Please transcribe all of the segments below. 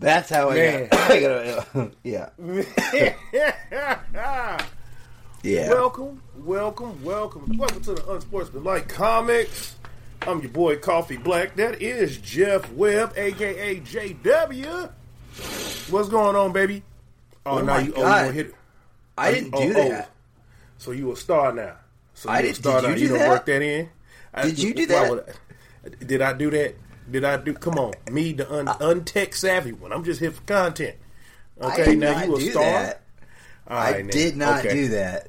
That's how I Man. got. I gotta, yeah. Yeah. Welcome, welcome, welcome, welcome to the Unsportsmanlike Comics. I'm your boy Koffe Black. That is Jeff Webb, aka JW. What's going on, baby? Oh, Oh now you oh, you God. hit it. I didn't Oh, do oh. that. So you a star now. So I you did- did you do you don't that? work that in. I- Did you do that? I- did I do that? Did I do? Come on, me, the un, untech savvy one. I'm just here for content. Okay, now you a star. that. All I now. did not Okay. do that.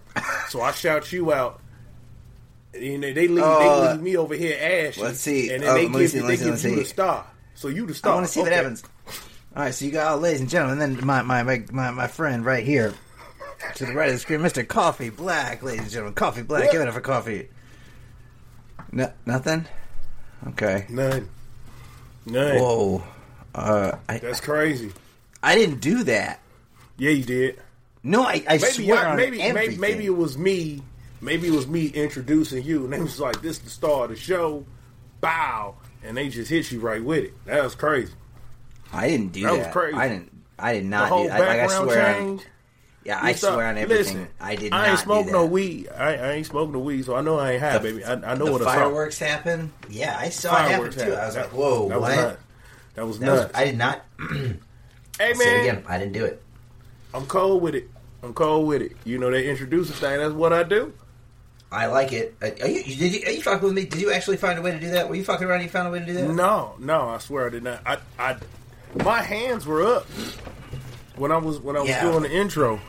So I shout you out. You know, they leave, Uh, they leave me over here ash. let's see. And then Oh, they give, see, they see, give you the star. So you the star. I want to see what happens. All right, so you got, oh, ladies and gentlemen, and then my, my, my, my, my friend right here to the right of the screen, Mr. Koffe Black, ladies and gentlemen. Koffe Black, What? give it up for coffee. No, nothing? Okay. None. None. Whoa. Uh, I, That's crazy. I didn't do that. Yeah, you did. No, I, I Maybe swear I, maybe maybe maybe it was me. Maybe it was me introducing you, and they was like, "This is the star of the show." Bow, and they just hit you right with it. That was crazy. I didn't do That that. was crazy. I didn't. I did not. The whole do. I, like I background swear change. Yeah, I saw- swear on everything. Listen, I did not. I ain't smoke no weed. I, I ain't smoking no weed, so I know I ain't high, baby. I, I know the what I saw. fireworks happen. Yeah, I saw it happen Fireworks too. I was happened. like, "Whoa, that what?" Was nuts. That was That was- nuts. I did not. hey Say it man, again. I didn't do it. I'm cold with it. I'm cold with it. You know they introduce a thing. That's what I do. I like it. Are you, did you? Are you fucking with me? Did you actually find a way to do that? Were you fucking around? and You found a way to do that? No, no, I swear I did not. I, I, my hands were up when I was when I was Yeah. doing the intro.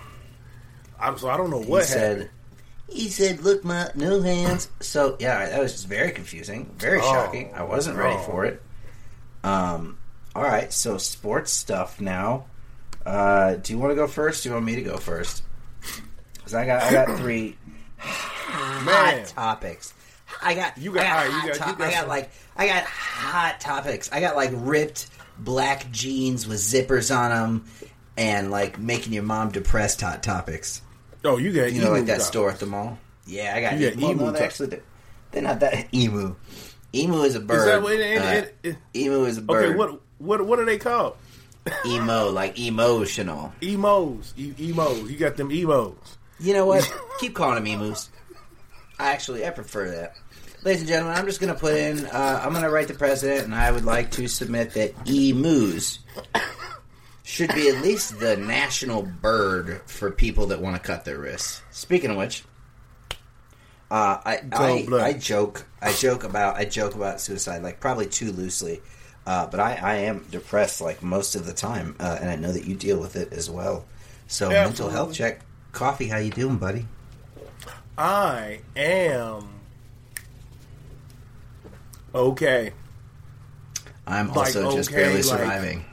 I'm so I don't know what He said. happened. He said, "Look, my no hands." So yeah, that was just very confusing, very Oh, shocking. I wasn't ready no. for it. Um. All right, so sports stuff now. Uh, do you want to go first? Do you want me to go first? Because I got I got three hot topics. I got You got- I got, right, you got- you got I got like I got hot topics. I got like ripped black jeans with zippers on them, and like making your mom depressed hot topics. Oh, you got You know, like that store at the mall. Yeah, I got. You got well, emu no, they actually, they're- not that emu. Emu is a bird. Is that what it, it, Uh, it, it- emu is a bird. Okay, what what what are they called? emo like emotional? Emos, e- emos. You got them emos. You know what? Keep calling them emus. I actually I prefer that. Ladies and gentlemen, I'm just going to put in. Uh, I'm going to write the president, and I would like to submit that emus should be at least the national bird for people that want to cut their wrists. Speaking of which, uh, I I, I joke I joke about I joke about suicide like probably too loosely, uh, but I, I am depressed like most of the time, uh, and I know that you deal with it as well. So mental health check. Koffe, how you doing, buddy? I am okay. I'm Like, also just okay, barely surviving. Like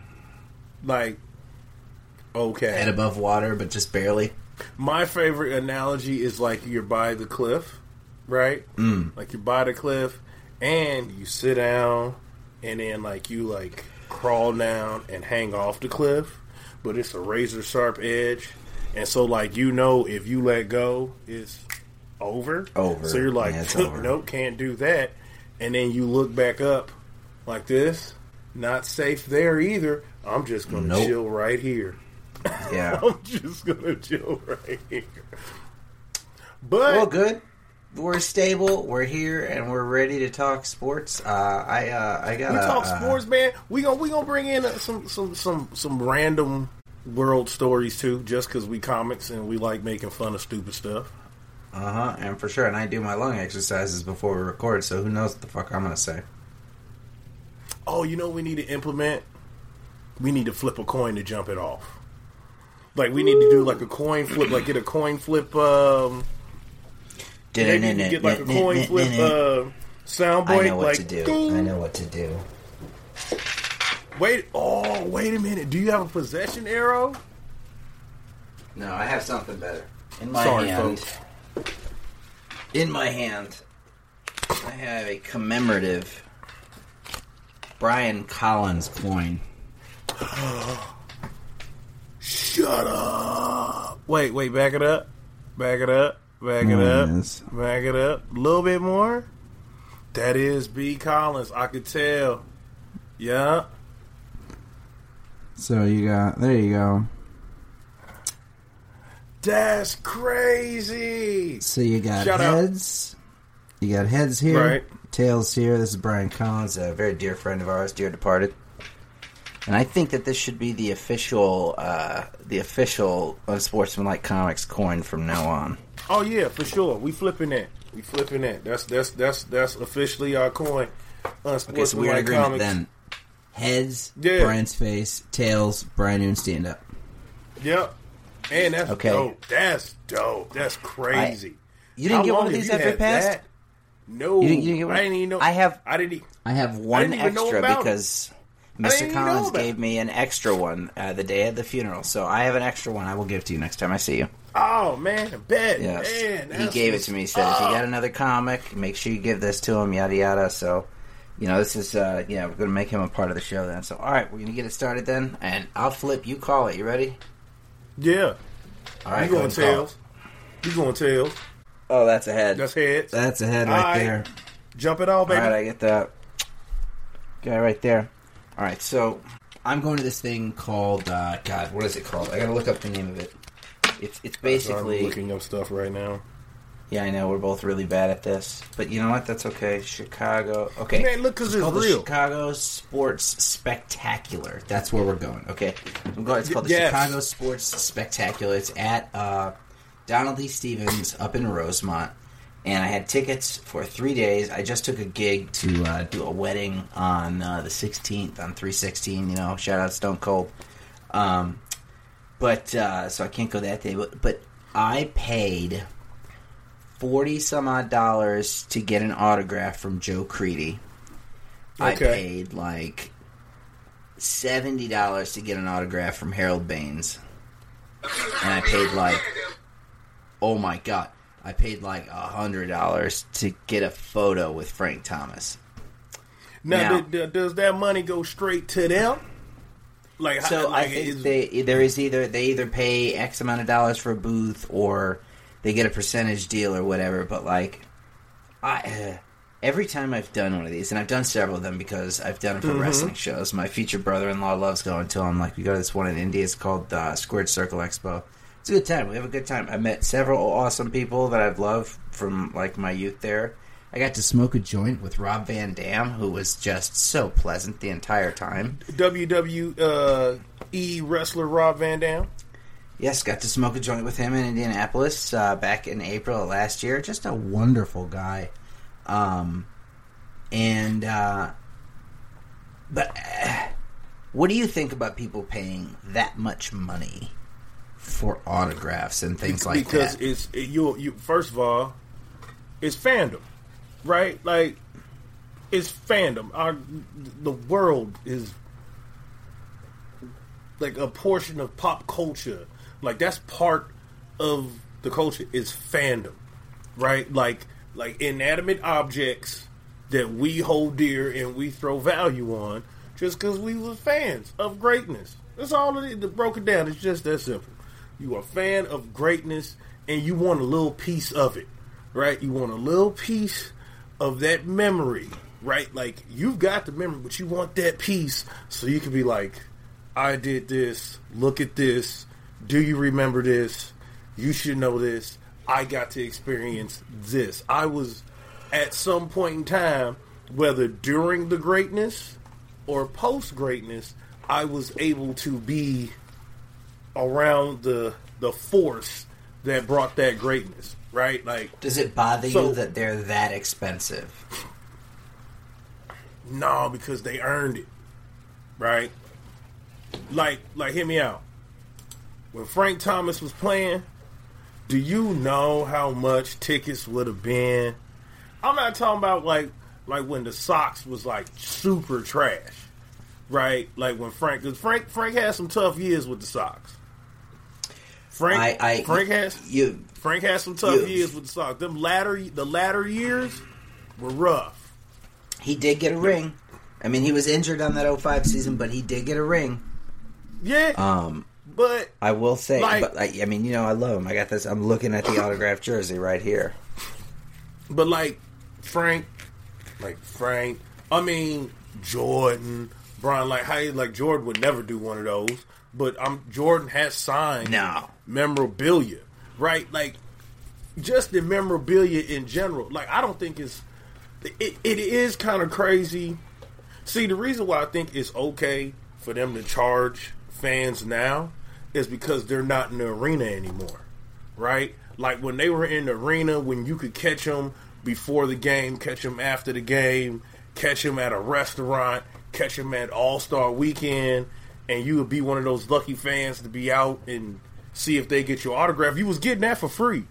okay. Head above water, but just barely. My favorite analogy is like you're by the cliff, right? Mm. Like you're by the cliff, and you sit down, and then like you like crawl down and hang off the cliff, but it's a razor sharp edge, and so like you know if you let go, it's over. Over. So you're like, Yeah, nope, can't do that, and then you look back up like this. Not safe there either. I'm just gonna Nope. chill right here. Yeah. I'm just gonna chill right here. But well, good. We're stable. We're here, and we're ready to talk sports. Uh, I uh, I got we talk uh, sports, man. We gonna we gonna bring in uh, some some some some random world stories too, just because we comics and we like making fun of stupid stuff. Uh huh. And for sure, and I do my lung exercises before we record, so who knows what the fuck I'm gonna say. Oh, you know what we need to implement? We need to flip a coin to jump it off. Like we need to do like a coin flip, like get a coin flip. Um, maybe you can get like a coin flip uh, sound I know what like, to do. ding. I know what to do. Wait, oh, wait a minute. Do you have a possession arrow? No, I have something better in my Sorry, hand. folks. In my hand, I have a commemorative Brian Collins coin. Shut up. Wait, wait, back it up. Back it up. Back it oh, Yes. up. Back it up. A little bit more. That is B. Collins. I could tell. Yeah. So you got there. You go. That's crazy. So you got Shout out. heads. You got heads here. Right. Tails here. This is Brian Collins, a very dear friend of ours, dear departed. And I think that this should be the official, uh, the official Unsportsmanlike Comics coin from now on. Oh yeah, for sure. We flipping that. We flipping that. That's that's that's that's officially our coin. Okay, so we're in Unsportsmanlike agreement comics. then. Heads, Yeah. Brian's face. Tails, Brian Noon stand up. Yep. And that's Okay. dope. That's dope. That's crazy. You didn't How get one of these after passed? that? No, You didn't- you didn't get one? I didn't even know. I have- I didn't. I have one didn't even know extra about because I didn't Mr. know Collins gave me an extra one uh, the day of the funeral. So I have an extra one. I will give to you next time I see you. Oh man, bet. Yes. Man, he gave it to me. He said, if you up. got another comic, make sure you give this to him, yada, yada. So, you know, this is, uh, yeah, we're going to make him a part of the show then. So, all right, we're going to get it started then. And I'll flip. You call it. You ready? Yeah. All right, you going tails? You going tails? Oh, that's a head. That's heads. That's a head All right right. there. Jump it all, All baby. right, I get that. Guy right there. All right, so I'm going to this thing called, uh, God, what is it called? I got to look up the name of it. It's, it's So I'm basically. looking up stuff right now. Yeah, I know we're both really bad at this, but you know what? That's okay. Chicago. Okay, Man, look, 'cause it's called real. the Chicago Sports Spectacular. That's where we're going. Okay, I'm going. It's called the Yes. Chicago Sports Spectacular. It's at uh, Donald D. Stephens up in Rosemont, and I had tickets for three days. I just took a gig to uh, do a wedding on uh, the 16th on 316. You know, shout out Stone Cold. Um, but uh, so I can't go that day. But, but I paid forty some odd dollars to get an autograph from Joe Crede. I paid like seventy dollars to get an autograph from Harold Baines, and I paid like oh my god, I paid like a hundred dollars to get a photo with Frank Thomas. Now, Now- d- does that money go straight to them? Like, So like, I think is- they there is either they either pay X amount of dollars for a booth or they get a percentage deal or whatever. But like, I uh, every time I've done one of these, and I've done several of them because I've done it for wrestling shows. My future brother-in-law loves going to them. Like we go to this one in India. It's called uh, Squared Circle Expo. It's a good time. We have a good time. I met several awesome people that I've loved from like my youth there. I got to smoke a joint with Rob Van Dam, who was just so pleasant the entire time. WWE uh, wrestler Rob Van Dam. Yes, got to smoke a joint with him in Indianapolis uh, back in April of last year. Just a wonderful guy. Um, and, uh, but uh, what do you think about people paying that much money for autographs and things like because that? Because it's it, you. You first of all, it's fandom, right? Like it's fandom. Our the world is like a portion of pop culture. Like that's part of the culture is fandom, right? Like like inanimate objects that we hold dear and we throw value on just because we were fans of greatness. That's all it is. To broke it down, it's just that simple. You are a fan of greatness and you want a little piece of it, right? You want a little piece of that memory, right? Like you've got the memory, but you want that piece so you can be like, I did this. Look at this. Do you remember this? You should know this. I got to experience this. I was at some point in time, whether during the greatness or post greatness, I was able to be around the the force that brought that greatness, right? Like Does it bother So- you that they're that expensive? No, because they earned it. Right? Like like hear me out. When Frank Thomas was playing, do you know how much tickets would have been? I'm not talking about like like when the Sox was like super trash. Right? Like when Frank cuz Frank Frank had some tough years with the Sox. Frank I, I Frank has you. Frank had some tough You- years with the Sox. Them latter the latter years were rough. He did get a ring. I mean, he was injured on that 05 season, but he did get a ring. Yeah, Um, but I will say, Like- but I, I mean, you know, I love him. I got this. I'm looking at the autographed jersey right here. But like Frank, like Frank, I mean Jordan, Brian, like how like Jordan would never do one of those, but I'm Jordan has signed No. memorabilia, right? Like just the memorabilia in general. Like I don't think it's it, it is kind of crazy. See, the reason why I think it's okay for them to charge fans now is because they're not in the arena anymore, right? Like when they were in the arena, when you could catch them before the game, catch them after the game, catch them at a restaurant, catch them at All Star Weekend, and you would be one of those lucky fans to be out and see if they get your autograph. You was getting that for free,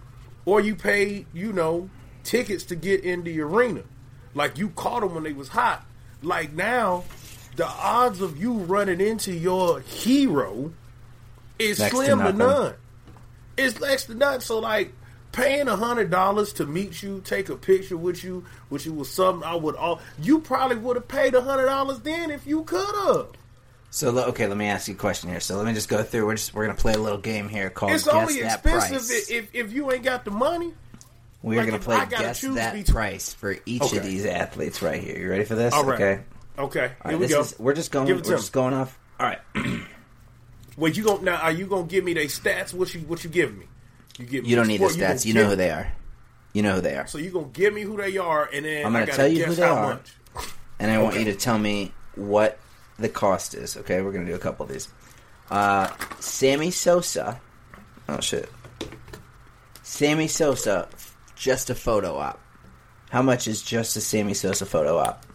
or you paid, you know, tickets to get in the arena. Like you caught them when they was hot. Like now, the odds of you running into your hero is Next slim to, nothing. none. It's next to none. So like paying a hundred dollars to meet you, take a picture with you, which it was something I would all you probably would have paid a hundred dollars then if you could have. So okay, let me ask you a question here. So let me just go through. We're just we're gonna play a little game here called It's Guess only That expensive Price. if, if you ain't got the money. we are like, gonna play Guess That between- Price for each Okay. of these athletes right here. You ready for this? All right. Okay. Okay, All here we This go. is we're just going. We're just going off. All right. Wait, you going now? Are you gonna give me the stats? What you what you give me? You give me You don't need the sport, gonna stats. You know who me- they are. You know who they are. So you gonna give me who they are, and then I'm gonna tell you who they are. much. and I want you to tell me what the cost is. Okay, we're gonna do a couple of these. Uh, Sammy Sosa. Oh shit. Sammy Sosa, just a photo op. How much is just a Sammy Sosa photo op?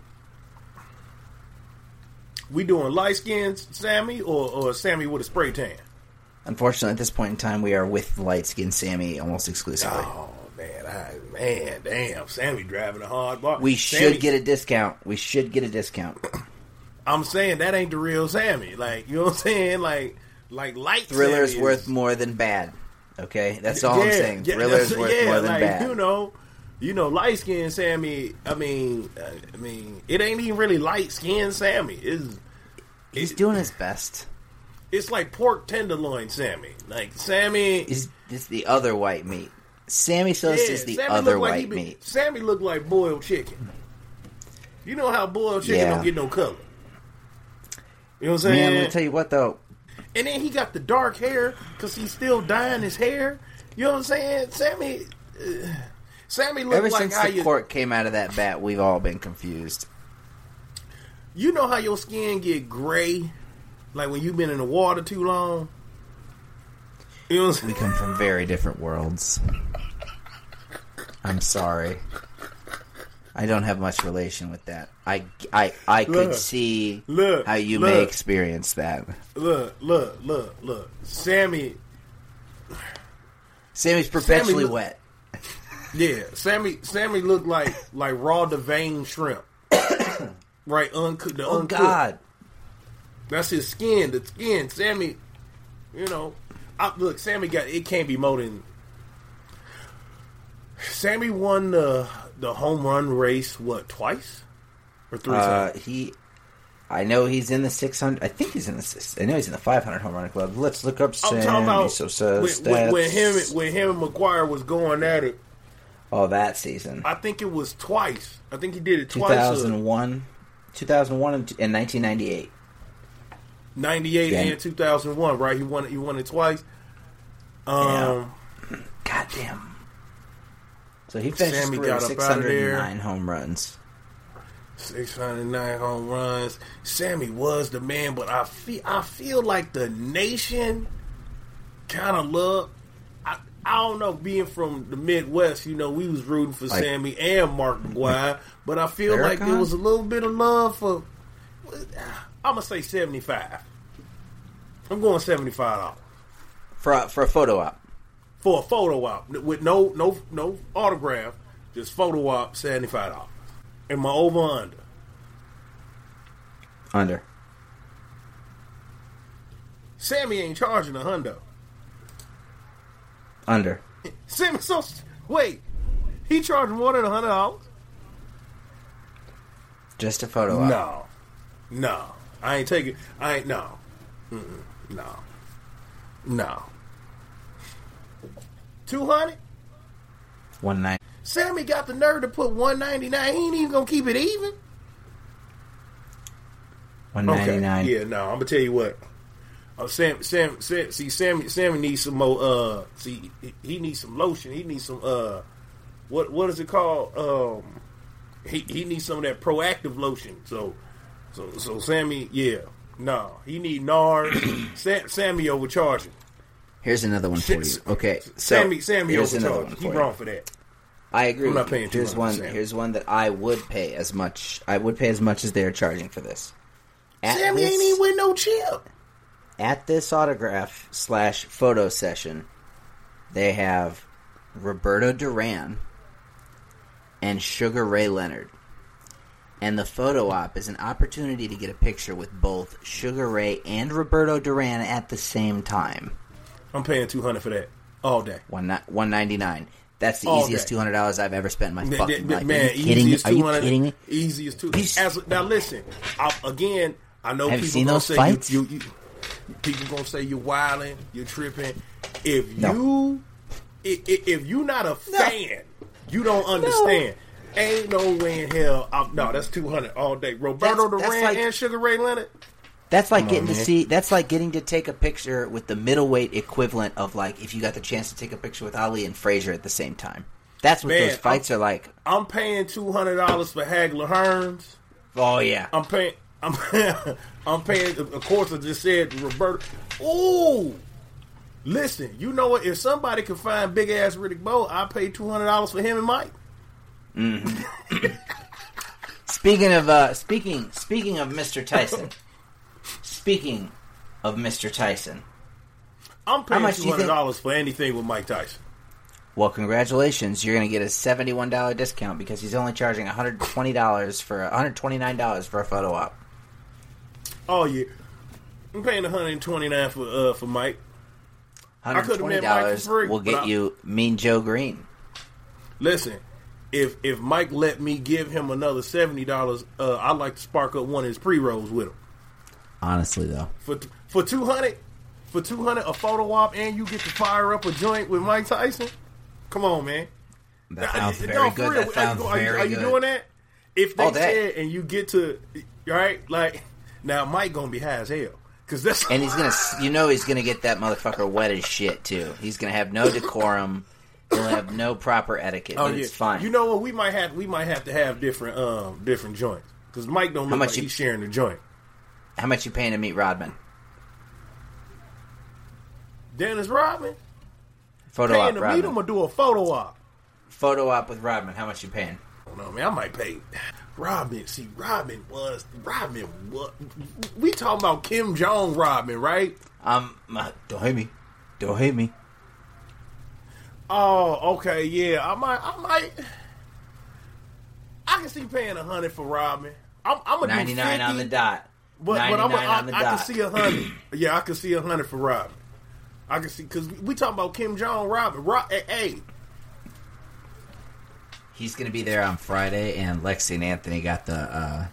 We doing light skins, Sammy, or or Sammy with a spray tan? Unfortunately, at this point in time, we are with light skinned Sammy almost exclusively. Oh man, I, man, damn, Sammy driving a hard bar. we should get a discount. We should get a discount. I'm saying that ain't the real Sammy. Like you know what I'm saying? Like like light Thriller's Sammy worth is- more than bad. Okay, that's all I'm saying. yeah, Thriller's that's- worth yeah, more than like, bad. You know, you know, light skinned Sammy. I mean, uh, I mean, it ain't even really light skinned Sammy. Is He's doing his best. it's like pork tenderloin Sammy. Like Sammy. Is is the other white meat? Sammy Sosa yeah, is the Sammy other like white be- meat. Sammy look like boiled chicken. You know how boiled chicken Yeah. don't get no color. You know what I'm Man, saying? let me tell you what though. And then he got the dark hair because he's still dyeing his hair. You know what I'm saying? Sammy, uh, Sammy look Ever like since how the you, cork came out of that bat, we've all been confused. you know how your skin get gray, like when you've been in the water too long. You know what I'm We come from very different worlds. I'm sorry. I don't have much relation with that. I, I, I could Look, see look, how you may experience that. Look, look, look, look. Sammy, Sammy's perpetually look- wet. yeah, Sammy, Sammy looked like like raw deveined shrimp, right? Uncooked, the Oh uncooked. God! That's his skin. The skin, Sammy. You know, I, look, Sammy got it. Can't be more than. Sammy won the the home run race. What twice or three Uh, times? he, I know he's in the 600. I think he's in the. six- I know he's in the 500 home run club. Let's look up I'm Sammy Sosa when, when, when him when him and McGwire was going at it. Oh, that season. I think it was twice. I think he did it twice. uh, 2001, 2001 and, and 1998. Ninety eight Yeah. and two thousand one. Right? He won. it- He won it twice. Um. God damn. So he finished Sammy his career got with up there. 609 home runs. 609 home runs. Sammy was the man, but I feel I feel like the nation kind of love. I, I don't know, being from the Midwest, you know, we was rooting for Like- Sammy and Mark McGwire, but I feel like there was a little bit of love for. I'm gonna say 75. I'm going 75 dollars For a, for a photo op. for a photo op with no no no autograph, just photo op 75 dollars. And my over under. Under. Sammy ain't charging a hundo. Under. Sammy, so wait, he charging more than a hundred dollars? Just a photo op. No, no, I ain't taking. I ain't no, Mm-mm, no, no. Two hundred. One night. Sammy got the nerve to put one ninety nine. He ain't even gonna keep it even. One ninety nine. Yeah, no, I'm gonna tell you what. Uh, Sam, Sam, Sam, see, Sammy, Sammy needs some more. Uh, see, he, he needs some lotion. He needs some. Uh, what what is it called? Um, he he needs some of that Proactiv lotion. So, so so Sammy, yeah, no, he need NARS. Sam, Sammy overcharging. Here's another one for you. Okay, so Sammy, Sammy here's another one He for you. wrong for that. I agree. I'm not paying Here's 200 one. Sammy. Here's one that I would pay as much. I would pay as much as they are charging for this. At Sammy this, ain't even with no chip. at this autograph slash photo session, they have Roberto Duran and Sugar Ray Leonard. And the photo op is an opportunity to get a picture with both Sugar Ray and Roberto Duran at the same time. I'm paying two hundred for that all day. One one ninety nine. That's the All easiest two hundred dollars I've ever spent in my fucking life. man, Are you kidding me? easiest Are you kidding me? Easiest two. As, now listen, I, again, I know Have people seen gonna those say fights? You, you, you, people gonna say you're wilding, you're tripping. If No. you, if, if you not a fan, you don't understand. Ain't no way in hell. I'm, no, that's two hundred all day. Roberto That's- that's Duran like- and Sugar Ray Leonard. That's like Come getting on, to man. see. That's like getting to take a picture with the middleweight equivalent of like if you got the chance to take a picture with Ali and Frazier at the same time. That's what Man, those fights are like. I'm paying two hundred dollars for Hagler Hearns. Oh yeah, I'm paying. I'm I'm paying. Of course, I just said Roberto. Ooh, listen. You know what? If somebody can find big ass Riddick Bowe, I pay two hundred dollars for him and Mike. Mm. Speaking of uh, speaking speaking of Mr. Tyson, speaking of Mr. Tyson. I'm paying two hundred dollars for anything with Mike Tyson. Well, congratulations! You're going to get a seventy-one dollar discount because he's only charging one hundred twenty dollars for one hundred twenty-nine dollars for a photo op. Oh yeah, I'm paying one hundred and twenty nine for uh for Mike. One hundred twenty dollars will get I- you Mean Joe Greene. Listen, if if Mike let me give him another seventy dollars, uh, I'd like to spark up one of his pre rolls with him. Honestly, though, for for two hundred for two hundred a photo op and you get to fire up a joint with Mike Tyson. Come on, man. that sounds no, very for good. real, That sounds are, you- very are you good. doing that? If they said and you get to right, like now Mike gonna be high as hell because that's And he's gonna, you know, he's gonna get that motherfucker wet as shit too. He's gonna have no decorum. He'll have no proper etiquette, oh but yeah, it's fine. You know what? We might have we might have to have different um different joints because Mike don't look much like you- he's sharing the joint. How much you paying to meet Rodman? Dennis Rodman Photo op. paying op, to meet him Rodman. or do a photo op. Photo op with Rodman. How much you paying? I don't know, man. I might pay. Rodman. see, Rodman was Rodman. What we talking about? Kim Jong Rodman, right? Um, uh, don't hate me. Don't hate me. Oh, okay, yeah. I might, I might. I can see paying a hundred for Rodman. I'm, I'm gonna Ninety nine 50, on the dot. But, but I'm, I, on the I can see a hundred. yeah, I can see a hundred for Robin. I can see because we talking about Kim Jong Robin. Rob, hey, hey, He's gonna be there on Friday, and Lexi and Anthony got the. uh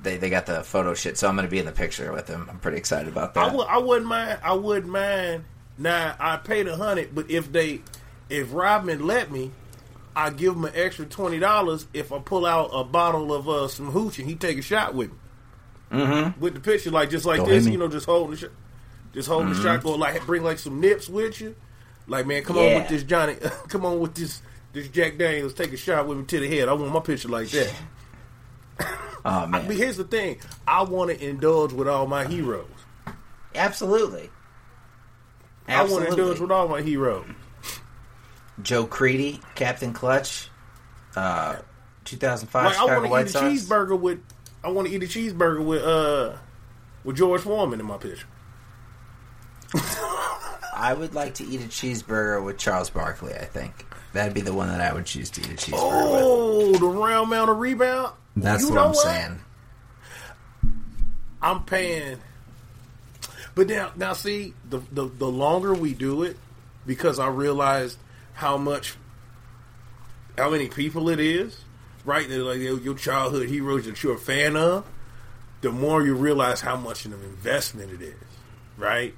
they, they got the photo shit, so I'm gonna be in the picture with him. I'm pretty excited about that. I would, I wouldn't mind. I wouldn't mind. Now I paid a hundred, but if they, if Robin let me, I give him an extra twenty dollars if I pull out a bottle of uh, some hooch and he take a shot with me. Mm-hmm. With the picture, like just like Don't this, you know, just holding the shot, just holding the shot, go like bring like some nips with you. Like man, come on with this Johnny, come on with this this Jack Daniels, take a shot with me to the head. I want my picture like that. oh man, But here's the thing: I want to indulge with all my heroes. absolutely. Absolutely. I want to indulge with all my heroes. Joe Crede, Captain Clutch, uh, 2005 Like I want to eat a Sox. cheeseburger with. I want to eat a cheeseburger with uh with George Foreman in my picture. I would like to eat a cheeseburger with Charles Barkley. I think that'd be the one that I would choose to eat a cheeseburger with. Oh, the round mound of rebound. That's You what I'm saying. I'm paying. But now, now see the, the the longer we do it, because I realized how much, how many people it is, right? They're like your childhood heroes that you're a fan of. The more you realize how much of an investment it is, right?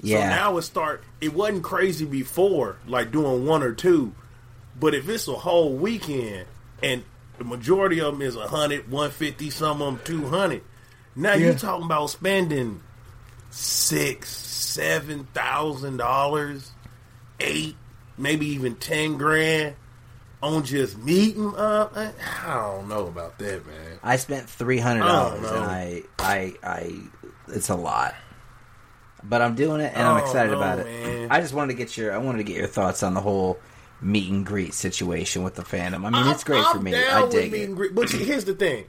Yeah. So now it start. It wasn't crazy before, like doing one or two, but if it's a whole weekend and the majority of them is 100, 150, some of them 200, Now Yeah. you talking about spending six, seven thousand dollars, eight, maybe even ten grand on just meeting up. I I don't know about that, man. I spent three hundred dollars, and I, I, I, it's a lot. But I'm doing it, and I'm excited about it. man. I just wanted to get your, I wanted to get your thoughts on the whole meet and greet situation with the fandom. I mean, it's great I'm for me. down I with dig meet it. and greet. But see, here's the thing: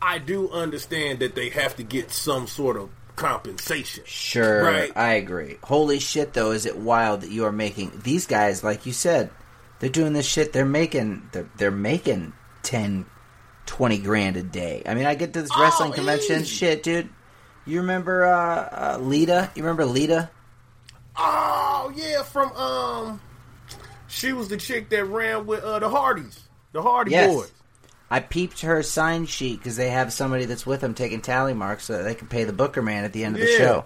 I do understand that they have to get some sort of compensation. Sure, Right. I agree. Holy shit, though, is it wild that you are making these guys, like you said, they're doing this shit. They're making, they're, they're making 10, 20 grand a day. I mean, I get to this Oh, wrestling convention, easy. shit, dude. You remember uh, uh, Lita? You remember Lita? Oh yeah, from um, she was the chick that ran with uh, the Hardys, the Hardy Yes. Boys. I peeped her sign sheet because they have somebody that's with them taking tally marks so that they can pay the Booker man at the end of the show.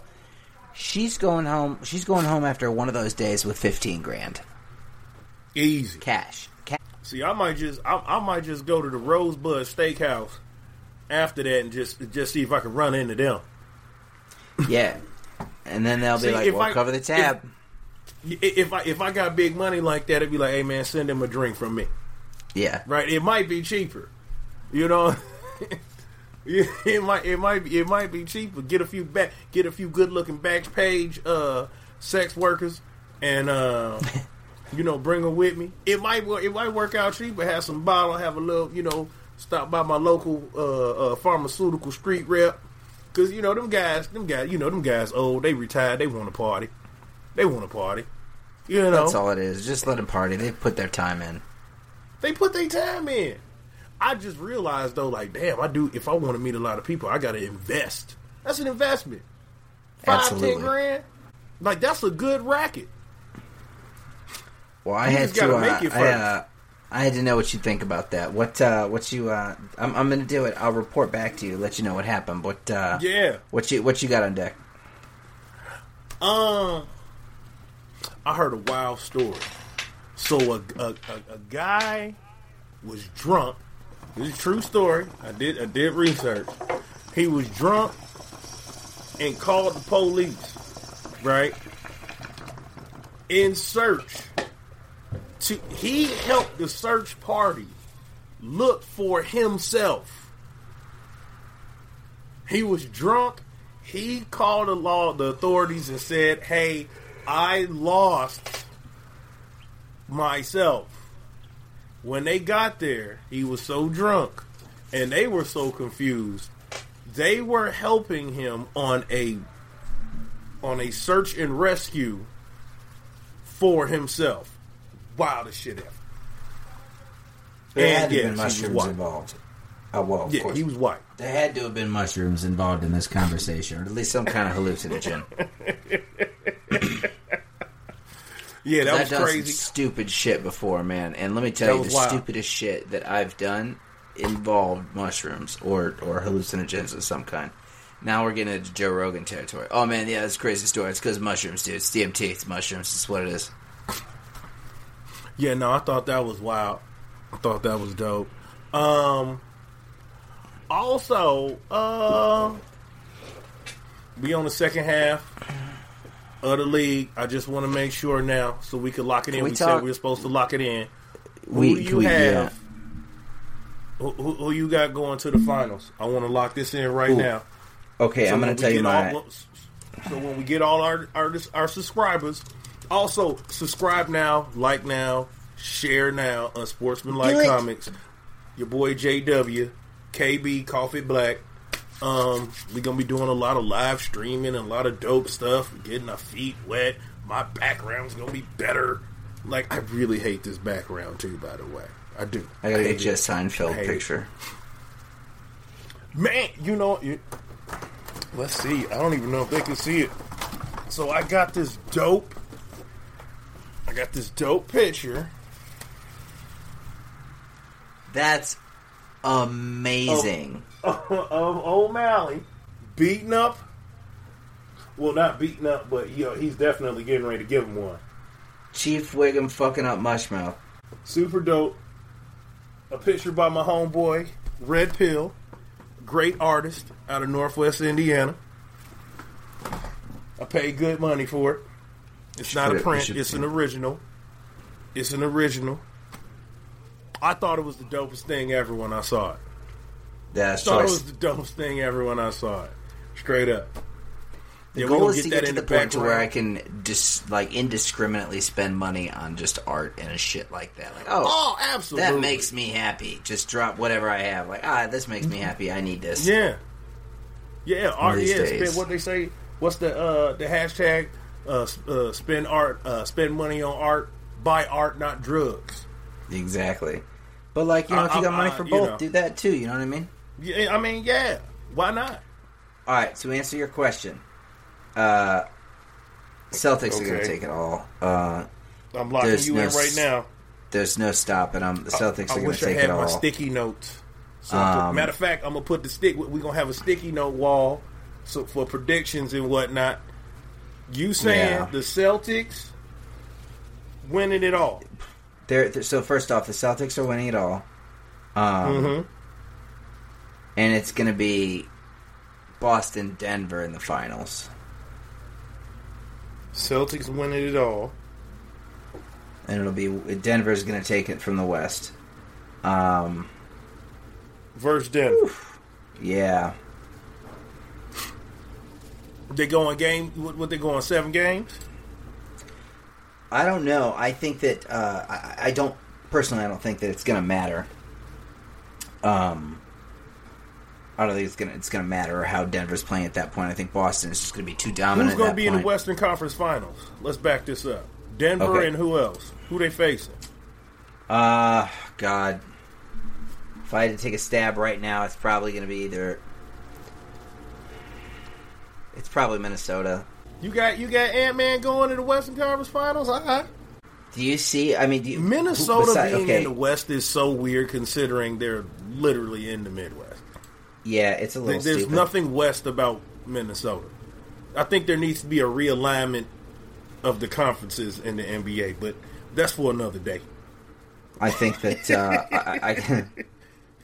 She's going home. She's going home after one of those days with fifteen grand Easy. cash. Ca- See, I might just, I, I might just go to the Rosebud Steakhouse after that and just, just see if I can run into them. Yeah, and then they'll be See, like, if "We'll I- cover the tab." I- If I, if I got big money like that, it'd be like, hey man, send them a drink from me. yeah, right? It might be cheaper, you know. It might it might be it might be cheaper. Get a few back get a few good looking backpage uh sex workers and uh you know bring them with me. It might work it might work out cheaper. Have some bottle, have a little you know stop by my local uh, uh pharmaceutical street rep because you know them guys them guys you know them guys old they retired they want to party they want to party you know that's all it is. Just let them party. They put their time in. They put their time in. I just realized though, like, damn, I do. If I want to meet a lot of people, I got to invest. That's an investment. Five, Absolutely. ten grand. Like that's a good racket. Well, I You had to. make Uh, it I, uh, I had to know what you think about that. What? Uh, what you? Uh, I'm, I'm going to do it. I'll report back to you. Let you know what happened. What? Uh, Yeah. What you? What you got on deck? Um, I heard a wild story. So a a, a, a guy was drunk. This is a true story. I did I did research. He was drunk and called the police. Right in search to he helped the search party look for himself. He was drunk. He called the law, the authorities, and said, "Hey, I lost myself." When they got there, he was so drunk, and they were so confused. They were helping him on a on a search and rescue for himself. Wildest shit ever. There And, had to have been mushrooms involved. Oh well, of Yeah, course. he was white. There had to have been mushrooms involved in this conversation, or at least some kind of hallucinogen. Yeah, that was crazy. stupid shit before, man. And let me tell That you, the wild. stupidest shit that I've done involved mushrooms or or hallucinogens of some kind. Now we're getting into Joe Rogan territory. Oh man, yeah, that's a crazy story. It's because mushrooms, dude. It's DMT. It's mushrooms. It's what it is. Yeah, no, I thought that was wild. I thought that was dope. Um also, uh we on the second half of the league. I just want to make sure now so we could lock it in. We We, said we were supposed to lock it in. We- do you we- have? yeah. Who, who, who you got going to the finals? I want to lock this in right Ooh. now. Okay, So I'm going to tell you my. all- so when we get all our, our our subscribers, also subscribe now, like now, share now on Sportsmanlike Do. Comics. Your boy JW, KB Koffe Black. Um, we're gonna be doing a lot of live streaming and a lot of dope stuff. Getting our feet wet. My background's gonna be better. Like I really hate this background too. By the way, I do. I gotta hate get you a it. Seinfeld hate it. picture. Man, you know, you, let's see. I don't even know if they can see it. So I got this dope. I got this dope picture. That's amazing. of O'Malley beating up. Well, not beating up, but you know he's definitely getting ready to give him one. Chief Wiggum fucking up Mushmouth. Super dope. A picture by my homeboy Red Pill. great artist out of Northwest Indiana. I paid good money for it. It's not a print. It's an original. It's an original. I thought it was the dopest thing ever when I saw it. That's Thought it was the dopest thing ever when I saw it. Straight up. The Yeah, goal is get to get to the the point to where I can just like indiscriminately spend money on just art and a shit like that. Like, oh, Oh, absolutely. that makes me happy. Just drop whatever I have. Like, ah, this makes me happy. I need this. Yeah. Yeah, art. Yeah, what they say. What's the uh, the hashtag? Uh, uh, spend art. Uh, spend money on art. Buy art, not drugs. Exactly. But like, you know, Uh, if you got uh, money for you both, know. do that too. You know what I mean? Yeah, I mean, yeah. Why not? All right. To answer your question, uh, Celtics are going to take it all. Uh, I'm locking you no in right now. there's no stopping them. The Celtics I are going wish to I take had it my all. sticky notes. So I Um, matter of fact, I'm gonna put the stick. We're gonna have a sticky note wall so for predictions and whatnot. You saying Yeah. the Celtics winning it all? They're, they're- so first off, the Celtics are winning it all. Um, Mm-hmm. and it's going to be Boston, Denver in the finals. Celtics winning it all. And it'll be Denver's going to take it from the West. Um, Versus Denver. yeah. They going game? What, what they going? Seven games? I don't know. I think that uh, I, I don't personally. I don't think that it's going to matter. Um, I don't think it's gonna it's gonna matter how Denver's playing at that point. I think Boston is just going to be too dominant. Who's going to be in the Western Conference Finals? Let's back this up. Denver Okay. and who else? Who they facing? Uh, God. If I had to take a stab right now, it's probably going to be either. It's probably Minnesota. You got you got Ant Man going to the Western Conference Finals. All right. Do you see? I mean, do you, Minnesota who- besi- being okay, in the West is so weird considering they're literally in the Midwest. yeah, it's a little There's stupid. nothing West about Minnesota. I think there needs to be a realignment of the conferences in the NBA, but that's for another day. I think that uh, I, I,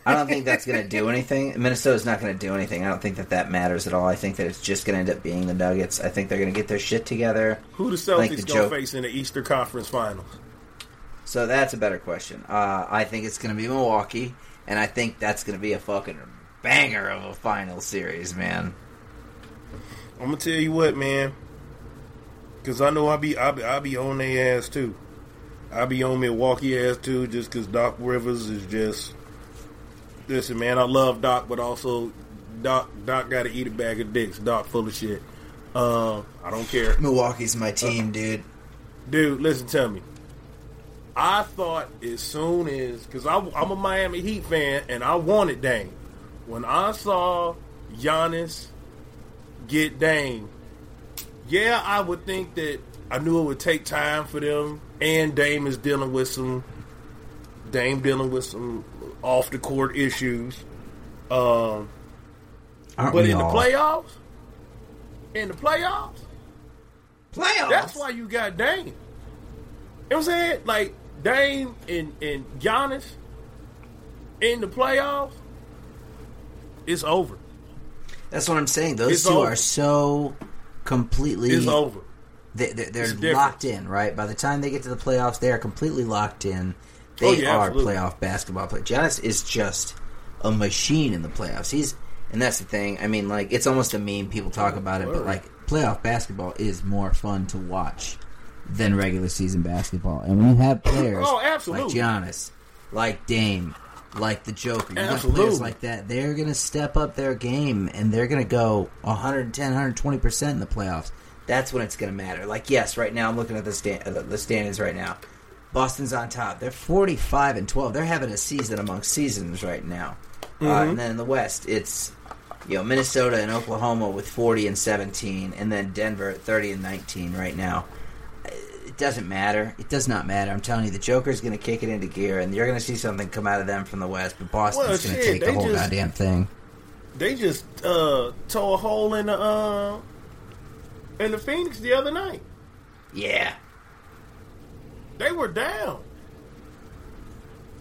I don't think that's going to do anything. Minnesota's not going to do anything. I don't think that that matters at all. I think that it's just going to end up being the Nuggets. I think they're going to get their shit together. Who the Celtics gonna joke- face in the Eastern Conference Finals? So that's a better question. Uh, I think it's going to be Milwaukee, and I think that's going to be a fucking banger of a final series, man. I'm gonna tell you what, man, because I know I be I be, I be on their ass too. I be on Milwaukee ass too, just because Doc Rivers is just. Listen, man, I love Doc, but also Doc Doc got to eat a bag of dicks. Doc full of shit. Uh, I don't care. Milwaukee's my team, dude. Dude, listen tell me. I thought as soon as because I'm a Miami Heat fan and I wanted Dame. When I saw Giannis get Dame, yeah, I would think that I knew it would take time for them. And Dame is dealing with some Dame dealing with some off the court issues. Um, Aren't but we in the playoffs, in the playoffs, playoffs, that's why you got Dame. You know what I'm saying? Like Dame and and Giannis in the playoffs, it's over. That's what I'm saying. Those It's two over. are so completely. It's over. They, they, they're It's different. locked in, right? By the time they get to the playoffs, they are completely locked in. They Oh, yeah, are absolutely. playoff basketball players. Giannis is just a machine in the playoffs. He's, and that's the thing. I mean, like it's almost a meme. People talk about it, but like playoff basketball is more fun to watch than regular season basketball. And when you have players Oh, like absolutely. Giannis, like Dame, like the Joker, you got players like that. They're going to step up their game and they're going to go 110, 120 percent in the playoffs. That's when it's going to matter. Like, yes, right now I'm looking at the stand, uh, the standings right now. Boston's on top. They're 45 and 12. They're having a season amongst seasons right now. Uh, Mm-hmm. and then in the West, it's you know Minnesota and Oklahoma with 40 and 17, and then Denver at 30 and 19 right now. It doesn't matter. It does not matter. I'm telling you, the Joker's going to kick it into gear, and you're going to see something come out of them from the West. But Boston's Well, going to take the whole just- goddamn thing. They just uh, tore a hole in the uh, in the Phoenix the other night. Yeah, They were down.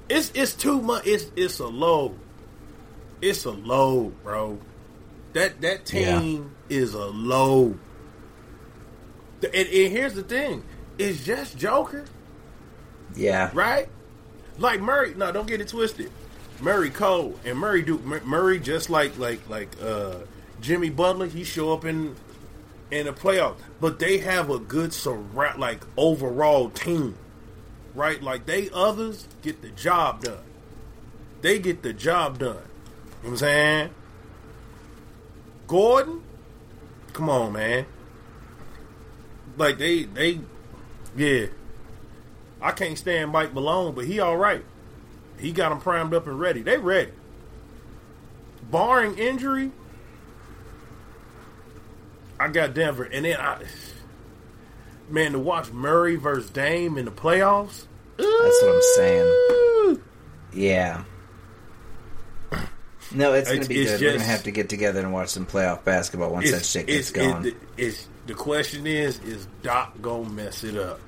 It's it's too much. It's it's a load. it's a load, bro. That that team is a load. And, and here's the thing: it's just Joker, Yeah. right? Like Murray. No, don't get it twisted. Murray Cole and Murray Duke Murray just like like like uh, Jimmy Butler. He show up in in the playoff, but they have a good surround like overall team, right? Like they others get the job done. They get the job done. You know what I'm saying? Gordon, come on, man. Like they they yeah. I can't stand Mike Malone, but he all right. He got them primed up and ready. They ready. Barring injury, I got Denver, and then I, man, to watch Murray versus Dame in the playoffs. That's what I'm saying. Yeah. No, it's going to be it's good. We're going to have to get together and watch some playoff basketball once that shit gets it's, going. it- it's the question is, is Doc gonna mess it up?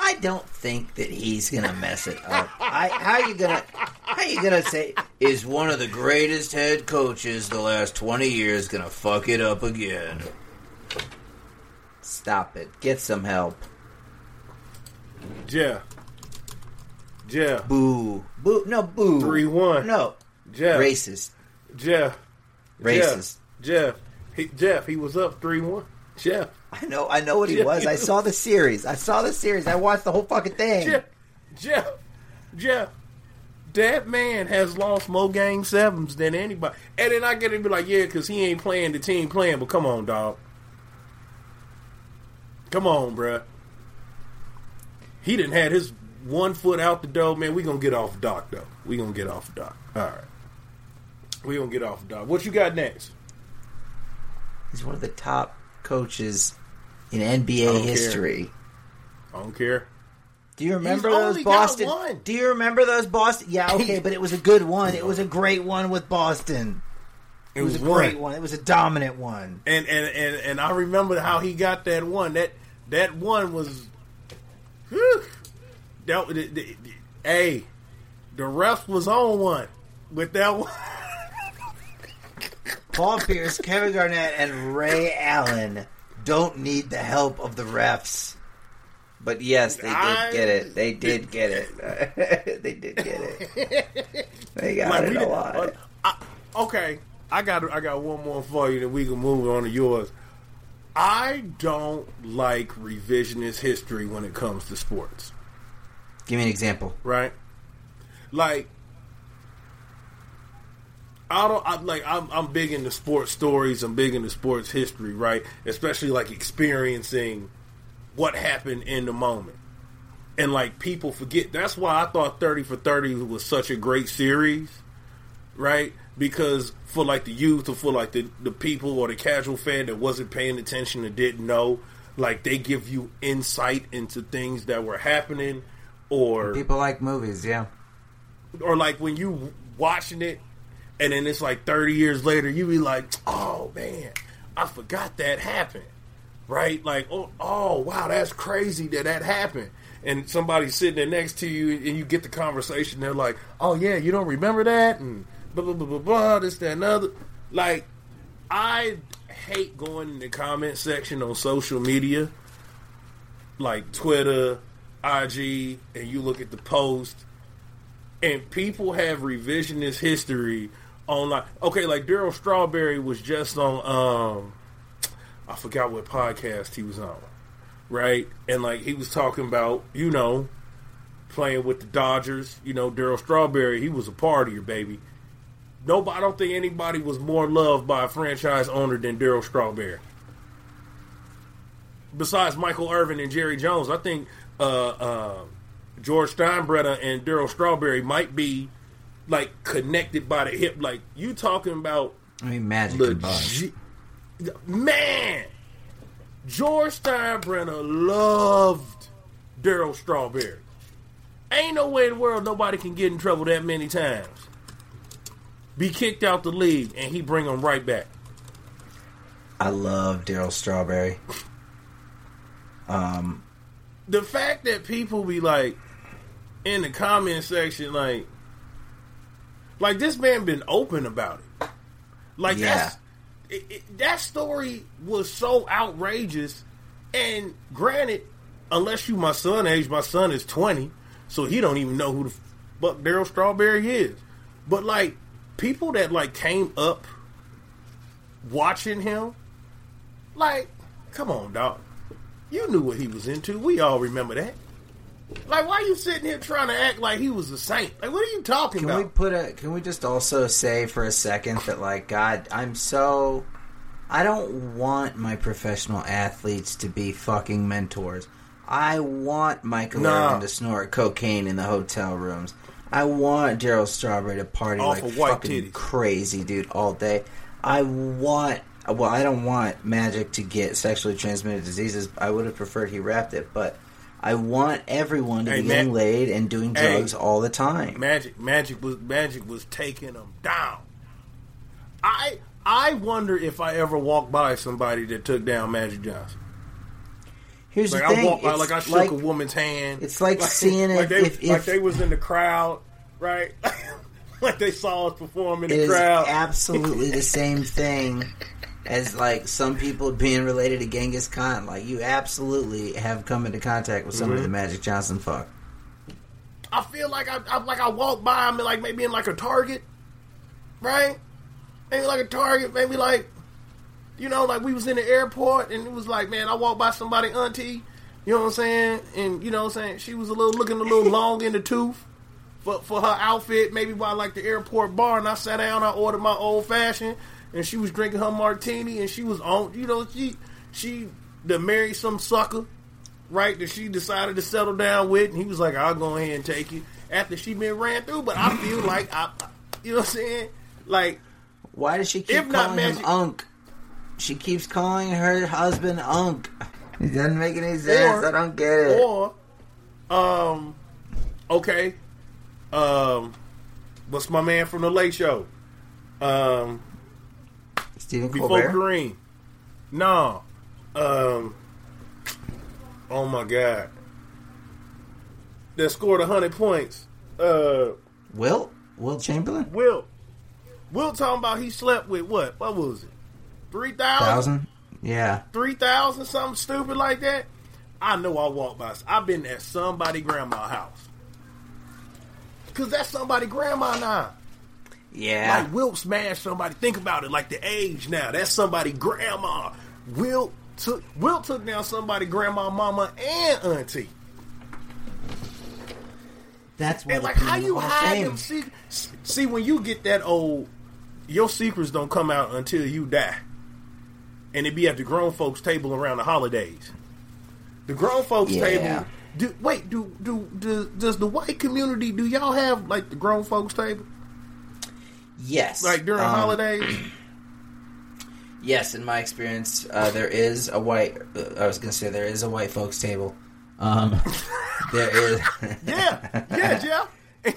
I don't think that he's gonna mess it up. I, how you gonna how are you gonna say is one of the greatest head coaches the last twenty years gonna fuck it up again? Stop it. Get some help. Jeff, Jeff, Boo. Boo. No, boo. 3-1. No. Jeff, Racist. Jeff, Racist. Jeff, Jeff, he, Jeff, he was up three one. Jeff, I know. I know what he was. I saw the series. I saw the series. I watched the whole fucking thing. Jeff, Jeff, Jeff. That man has lost more game sevens than anybody. And then I get to be like, yeah, because he ain't playing the team playing. But come on, dog. Come on, bruh. He didn't had his one foot out the door. Man, we gonna get off Doc though. We gonna get off Doc. All right. We gonna get off Doc. What you got next? He's one of the top coaches in NBA don't care. history. I don't care. Do you remember He's those Boston? one. Do you remember those Boston? Yeah, okay, but it was a good one. It was a great one with Boston. It, It was, a great one. It was a dominant one. and and and and I remember how he got that one. That that one was, whew, that the, the, the- hey, the ref was on one with that one. Paul Pierce, Kevin Garnett, and Ray Allen don't need the help of the refs. But yes, they did I- get it. They did get it. they did get it. They got Like, it a lot. uh, I- okay, I got I got one more for you, then we can move on to yours. I don't like revisionist history when it comes to sports. Give me an example. right? Like, I don't I, like. I'm I'm big into sports stories. I'm big into sports history, right? Especially like experiencing what happened in the moment, and like people forget. That's why I thought Thirty for Thirty was such a great series, right? Because for like the youth or for like the the people or the casual fan that wasn't paying attention and didn't know, like they give you insight into things that were happening, or People like movies, yeah. or like when you watching it and then it's like 30 years later you be like oh man i forgot that happened right? Like oh, oh wow that's crazy that that happened. And somebody's sitting there next to you and you get the conversation they're like oh yeah you don't remember that? And blah blah blah blah blah this that and other like i hate going in the comment section on social media like twitter ig and you look at the post and people have revisionist history on like okay, like Darryl Strawberry was just on um I forgot what podcast he was on, right? And like he was talking about, you know, playing with the Dodgers, you know, Darryl Strawberry, he was a partier, baby. Nobody I don't think anybody was more loved by a franchise owner than Darryl Strawberry. Besides Michael Irvin and Jerry Jones, I think uh uh George Steinbrenner and Darryl Strawberry might be like connected by the hip. Like you talking about I mean, Magic legit man. George Steinbrenner loved Darryl Strawberry. Ain't no way in the world nobody can get in trouble that many times. Be kicked out the league and he bring them right back. I love Darryl Strawberry. Um, the fact that people be like in the comment section like Like this man been open about it. Like Yeah. that's it, it, that story was so outrageous. And granted, unless you my son age, my son is twenty, so he don't even know who the fuck Darryl Strawberry is. But like people that like came up watching him, like, come on, dog. You knew what he was into. We all remember that. Like, why are you sitting here trying to act like he was a saint? Like, what are you talking Can about? we put a? Can we just also say for a second that like God, I'm so. I don't want my professional athletes to be fucking mentors. I want Michael Nah. Irvin to snort cocaine in the hotel rooms. I want Darryl Strawberry to party Off like fucking titties. crazy, dude, all day. I want. Well, I don't want Magic to get sexually transmitted diseases. I would have preferred he wrapped it, but I want everyone to Hey, be getting Ma- laid and doing Hey. drugs all the time. Magic, Magic was Magic was taking them down. I I wonder if I ever walked by somebody that took down Magic Johnson. Here's Like the thing. I walked by, it's like I shook like- a woman's hand. it's like seeing like if- they, if- like if- they was in the crowd, right? like they saw us perform in It the is crowd. absolutely the same thing as like some people being related to Genghis Khan. Like you absolutely have come into contact with somebody Mm-hmm. the Magic Johnson fuck. I feel like I, I like I walked by him, like maybe in like a Target, right? Maybe like a Target, maybe like, you know, like we was in the airport and it was like, man, I walked by somebody auntie, you know what I'm saying, and you know what I'm saying, she was a little looking a little long in the tooth for for her outfit, maybe by like the airport bar, and I sat down, I ordered my old fashioned, and she was drinking her martini, and she was on, you know, she she to marry some sucker right, that she decided to settle down with, and he was like, "I'll go ahead and take you." After she been ran through, but I feel like I, you know what I'm saying? Like, Why does she keep If not calling him Magic- Unk? She keeps calling her husband Unk. It doesn't make any sense. Or- I don't get it. or, um, okay, um, what's my man from the Late Show? Um, Stephen before Colbert. Kareem. No, um, oh my god, that scored hundred points. Uh. Wilt? Will Chamberlain? Will. Will talking about he slept with what? What was it? 3,000? Yeah. 3,000? Something stupid like that? I know I walked by. I've been at somebody grandma house. Because that's somebody grandma now. Yeah. Like Wilt smashed somebody. Think about it. Like the age now. That's somebody grandma. Wilt took, Wilt took down somebody grandma, mama, and auntie. That's what And like, how you hide them? See, see, when you get that old, your secrets don't come out until you die, and it be at the grown folks' table around the holidays. The grown folks' Yeah. table. Do wait? Do, do do does the white community? Do y'all have like the grown folks' table Yes. like during Um, holidays? Yes, in my experience, uh, there is a white. Uh, I was going to say there is a white folks table. Um, there is. Yeah, yeah, Jeff.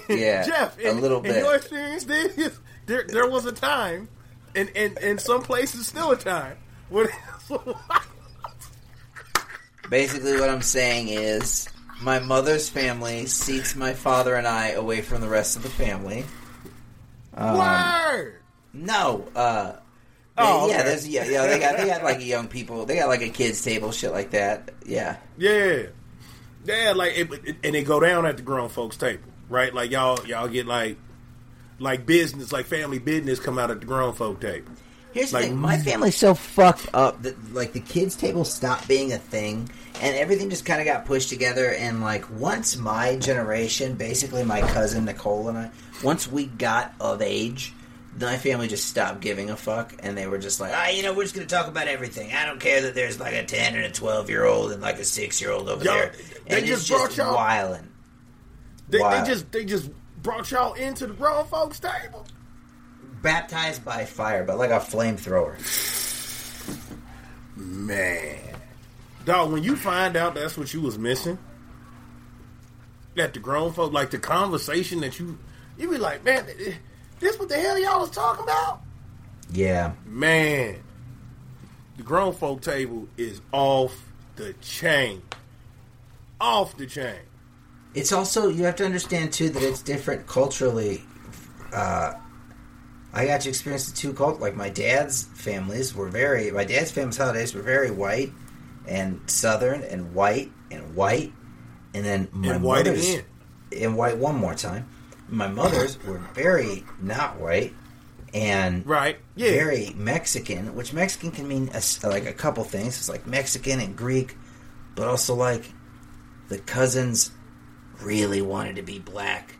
Yeah, Jeff. a In, little In your experience, there, there there was a time, and and in some places still a time when. Basically, what I'm saying is, my mother's family seats my father and I away from the rest of the family. Um, Word. No, uh, they- Oh, yeah, okay. there's yeah, yeah. They got they got like a young people. They got like a kids table, shit like that. Yeah, Yeah, yeah, like it, it- and they go down at the grown folks table, right? Like y'all, y'all get like, like business, like family business, come out at the grown folk table. Here's Like- the thing: my family's so fucked up that like the kids' table stopped being a thing, and everything just kind of got pushed together. And like once my generation, basically my cousin Nicole and I, once we got of age, my family just stopped giving a fuck, and they were just like, ah, you know, we're just gonna talk about everything. I don't care that there's like a ten and a twelve year old and like a six year old over Y'all- there. they And just brought y'all- wilding. They, they just, they just brought y'all into the grown folks table. Baptized by fire, but like a flamethrower. Man, dog, when you find out that's what you was missing, that the grown folk, like the conversation that you, you be like, man, this what the hell y'all was talking about? Yeah. Man, the grown folk table is off the chain. Off the chain. It's also you have to understand too that it's different culturally uh, I got to experience the two cult. Like my dad's families were very. My dad's family's holidays were very white and southern and white and white, and then my And white mother's again. and white one more time. My mother's were very not white and Right. Yeah. very Mexican, which Mexican can mean a like a couple things. It's like Mexican and Greek, but also like the cousins really wanted to be black,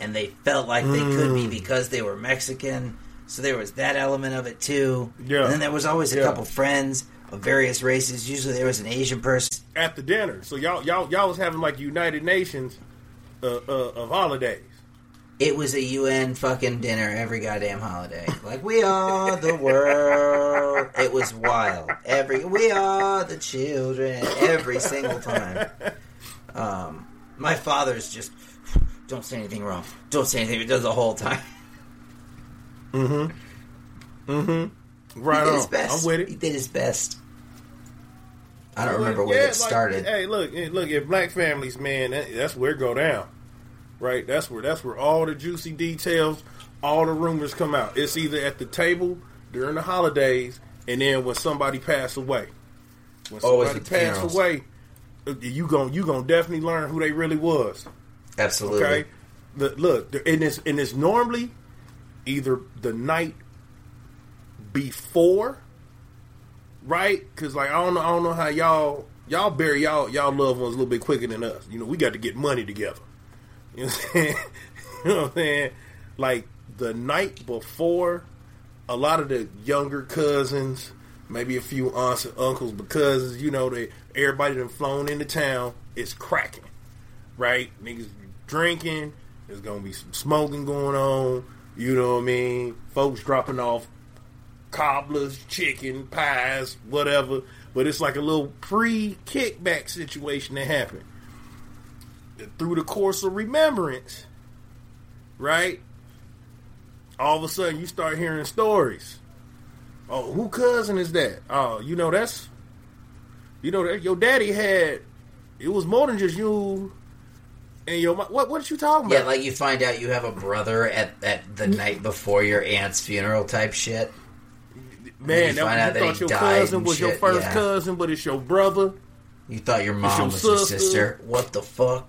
and they felt like they could be Mm. because they were Mexican. So there was that element of it too. Yeah. And then there was always a Yeah. couple friends of various races. Usually there was an Asian person. At the dinner. So y'all y'all y'all was having like United Nations uh, uh, of holidays. It was a UN fucking dinner every goddamn holiday. Like we are the world. It was wild. Every we are the children. Every single time. Um, my father's just don't say anything wrong. Don't say anything. He does the whole time. Mm-hmm. Mm-hmm. Right he did on. his best. I'm with it. He did his best. I don't remember yeah, where it like, started. hey, look, look at black families, man. that- that's where it go down. Right. That's where that's where all the juicy details, all the rumors come out. It's either at the table during the holidays, and then when somebody pass away. When somebody pass away, uh, you gon' you gonna definitely learn who they really was. Absolutely. Okay. Look, and it's and it's normally either the night before, right? Because like I don't know, I don't know how y'all y'all bury y'all y'all loved ones a little bit quicker than us. You know, we got to get money together. You know what I'm saying? you know what I'm saying? Like the night before, a lot of the younger cousins, maybe a few aunts and uncles, because you know they everybody done flown into town. It's cracking right? Niggas drinking. There's gonna be some smoking going on. You know what I mean? Folks dropping off cobblers, chicken, pies, whatever. But it's like a little pre-kickback situation that happened. Through the course of remembrance, right? All of a sudden you start hearing stories. Oh, who cousin is that? Oh, you know that's you know that your daddy had it was more than just you and your what what you talking about? Yeah, like you find out you have a brother at, at the mm. night before your aunt's funeral type shit. Man, you that, find you thought your cousin was your first yeah. cousin, but it's your brother. You thought your mom your was your sister. sister. What the fuck?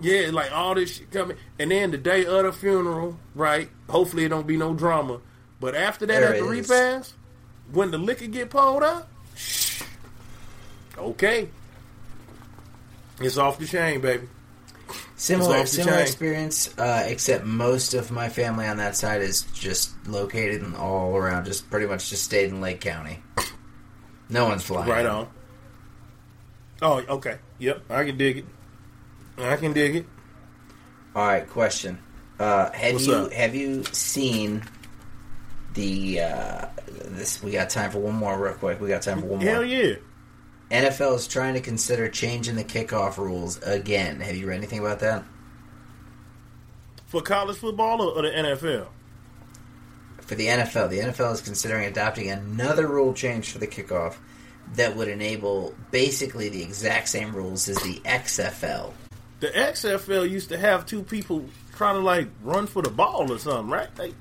Yeah, like all this shit coming, and then the day of the funeral, right? Hopefully, it don't be no drama. But after that, There at the is. repast, when the liquor get pulled up, shh, okay, it's off the chain, baby. Similar, similar experience, uh, except most of my family on that side is just located in all around, just pretty much just stayed in Lake County. No one's flying. Right on. Oh, okay. Yep, I can dig it. I can dig it. All right, question. Uh, have What's you up? have you seen the uh, this? We got time for one more, real quick. We got time for one more. Hell yeah. NFL is trying to consider changing the kickoff rules again. Have you read anything about that? For college football or, or the NFL? For the NFL, the NFL is considering adopting another rule change for the kickoff that would enable basically the exact same rules as the XFL. The XFL used to have two people trying to like run for the ball or something, right? Like,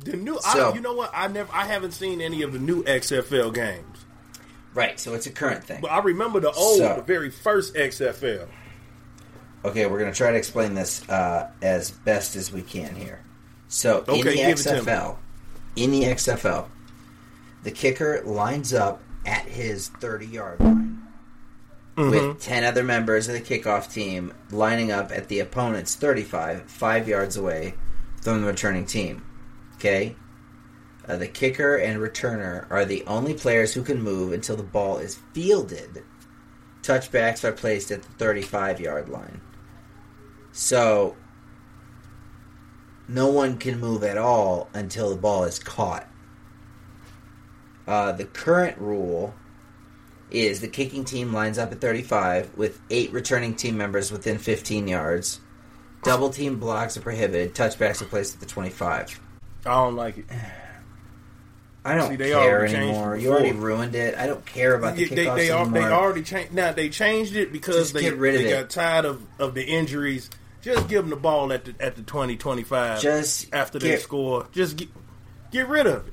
the new, So- I, you know what? I never, I haven't seen any of the new XFL games, Right, so it's a current thing. but I remember the old, So- the very first XFL. Okay, we're going to try to explain this uh, as best as we can here. So, in the give it to me. XFL, in the XFL, the kicker lines up at his 30 yard line Mm-hmm. with 10 other members of the kickoff team lining up at the opponent's 35, five yards away from the returning team. Okay? Uh, the kicker and returner are the only players who can move until the ball is fielded. Touchbacks are placed at the 35 yard line. So, no one can move at all until the ball is caught. Uh, the current rule is the kicking team lines up at 35 with eight returning team members within 15 yards. Double team blocks are prohibited. Touchbacks are placed at the 25. I don't like it. I don't See, they care already anymore. You already ruined it. I don't care about the They, they, kickoffs they, anymore. they already changed. Now they changed it because Just they, get they got tired of, of the injuries Just give them the ball at the at the 20, 25 Just after they score. Just get get rid of it.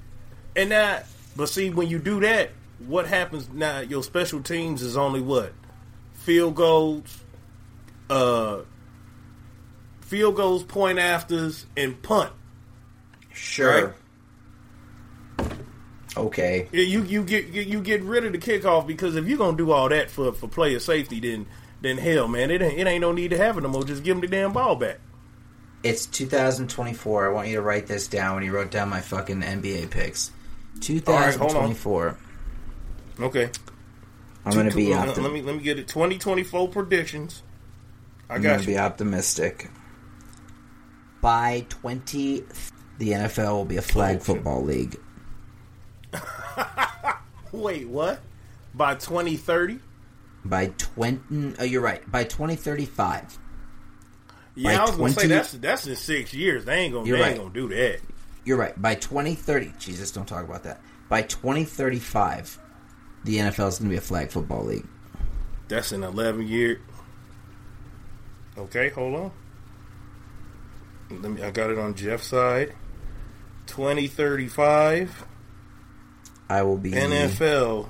And now, but see, when you do that, what happens now? Your special teams is only what field goals, uh, field goals, point afters, and punt. Sure. Okay. You you get you get rid of the kickoff because if you're gonna do all that for for player safety, then then hell, man, it ain't it ain't no need to have it no more. Just give them the damn ball back. It's 2024. I want you to write this down when you wrote down my fucking NBA picks. right, 2024. Okay, I'm going to be let, let me let me get it. 2024 predictions. I got to be optimistic. By 20 the NFL will be a flag football league. Wait, what? By 2030? By 20 oh, you're right. By 2035. Yeah, By I was gonna say that's that's in six years. They ain't gonna they right. ain't gonna do that. You're right. By 2030, Jesus, don't talk about that. By 2035, the NFL is going to be a flag football league. That's an 11 year. Okay, hold on. Let me. I got it on Jeff's side. 2035 I will be NFL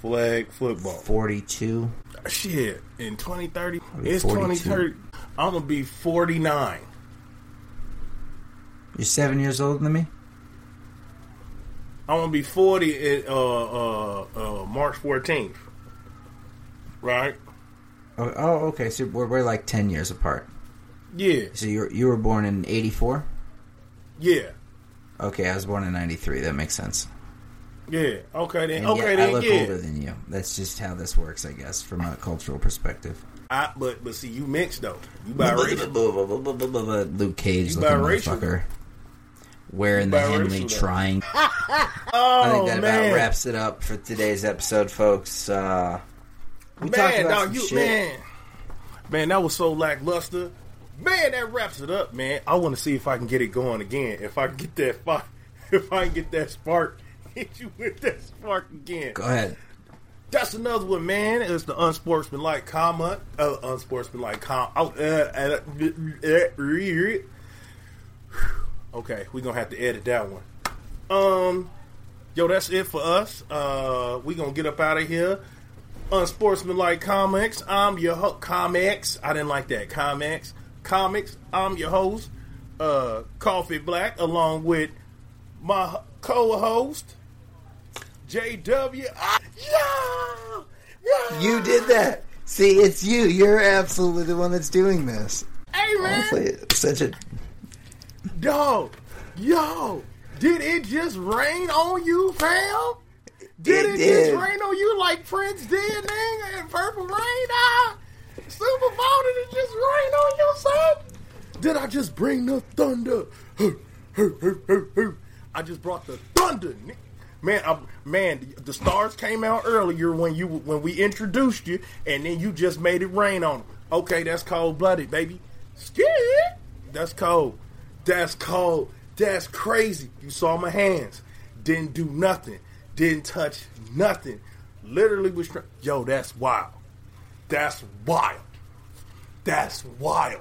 flag football. 42. Shit, in 2030, it's 2030. I'm gonna be 49. You're seven years older than me? I'm gonna be 40 in uh, uh, uh, March 14th. Right? Oh, oh okay. So we're, we're like 10 years apart. Yeah, So you you were born in 84? yeah, Okay, I was born in 93. That makes sense. Yeah. Okay then. And okay then. I look yeah. older than you. That's just how this works, I guess, from a cultural perspective. I, but but see, you mixed though. You biracial. Luke Cage You looking biracial. motherfucker. Wearing the Henley trying. Oh I think that man, about wraps it up for today's episode, folks. Uh, we talked man, about dog, you shit. man, man, that was so lackluster. Man, that wraps it up, man. I want to see if I can get it going again. If I can get that spark, if I can get that spark, hit you with that spark again. Go ahead. That's another one, man. It's the unsportsmanlike comment. Uh, unsportsmanlike com. Oh, uh, uh, uh, okay, we're gonna have to edit that one. Um, yo, that's it for us. Uh, we gonna get up out of here. Unsportsmanlike comics. I'm your ho- comics. I didn't like that. Comics, comics. I'm your host, uh, Koffe Black, along with my co-host. JW. Ah, yeah, yeah. You did that. See, it's you. You're absolutely the one that's doing this. Hey man, Honestly, such a dog, yo, did it just rain on you, fam? Did It it, did. just rain on you like Prince did, nigga, and Purple Rain? Ah, Super Bowl, did it just rain on your son? Did I just bring the thunder? I just brought the thunder, ni- man. I, man, the stars came out earlier when you when we introduced you, and then you just made it rain on them. Okay, that's cold blooded, baby. Skid. That's cold. That's cold. That's crazy. You saw my hands. Didn't do nothing. Didn't touch nothing. Literally was. Yo, that's wild. That's wild. That's wild.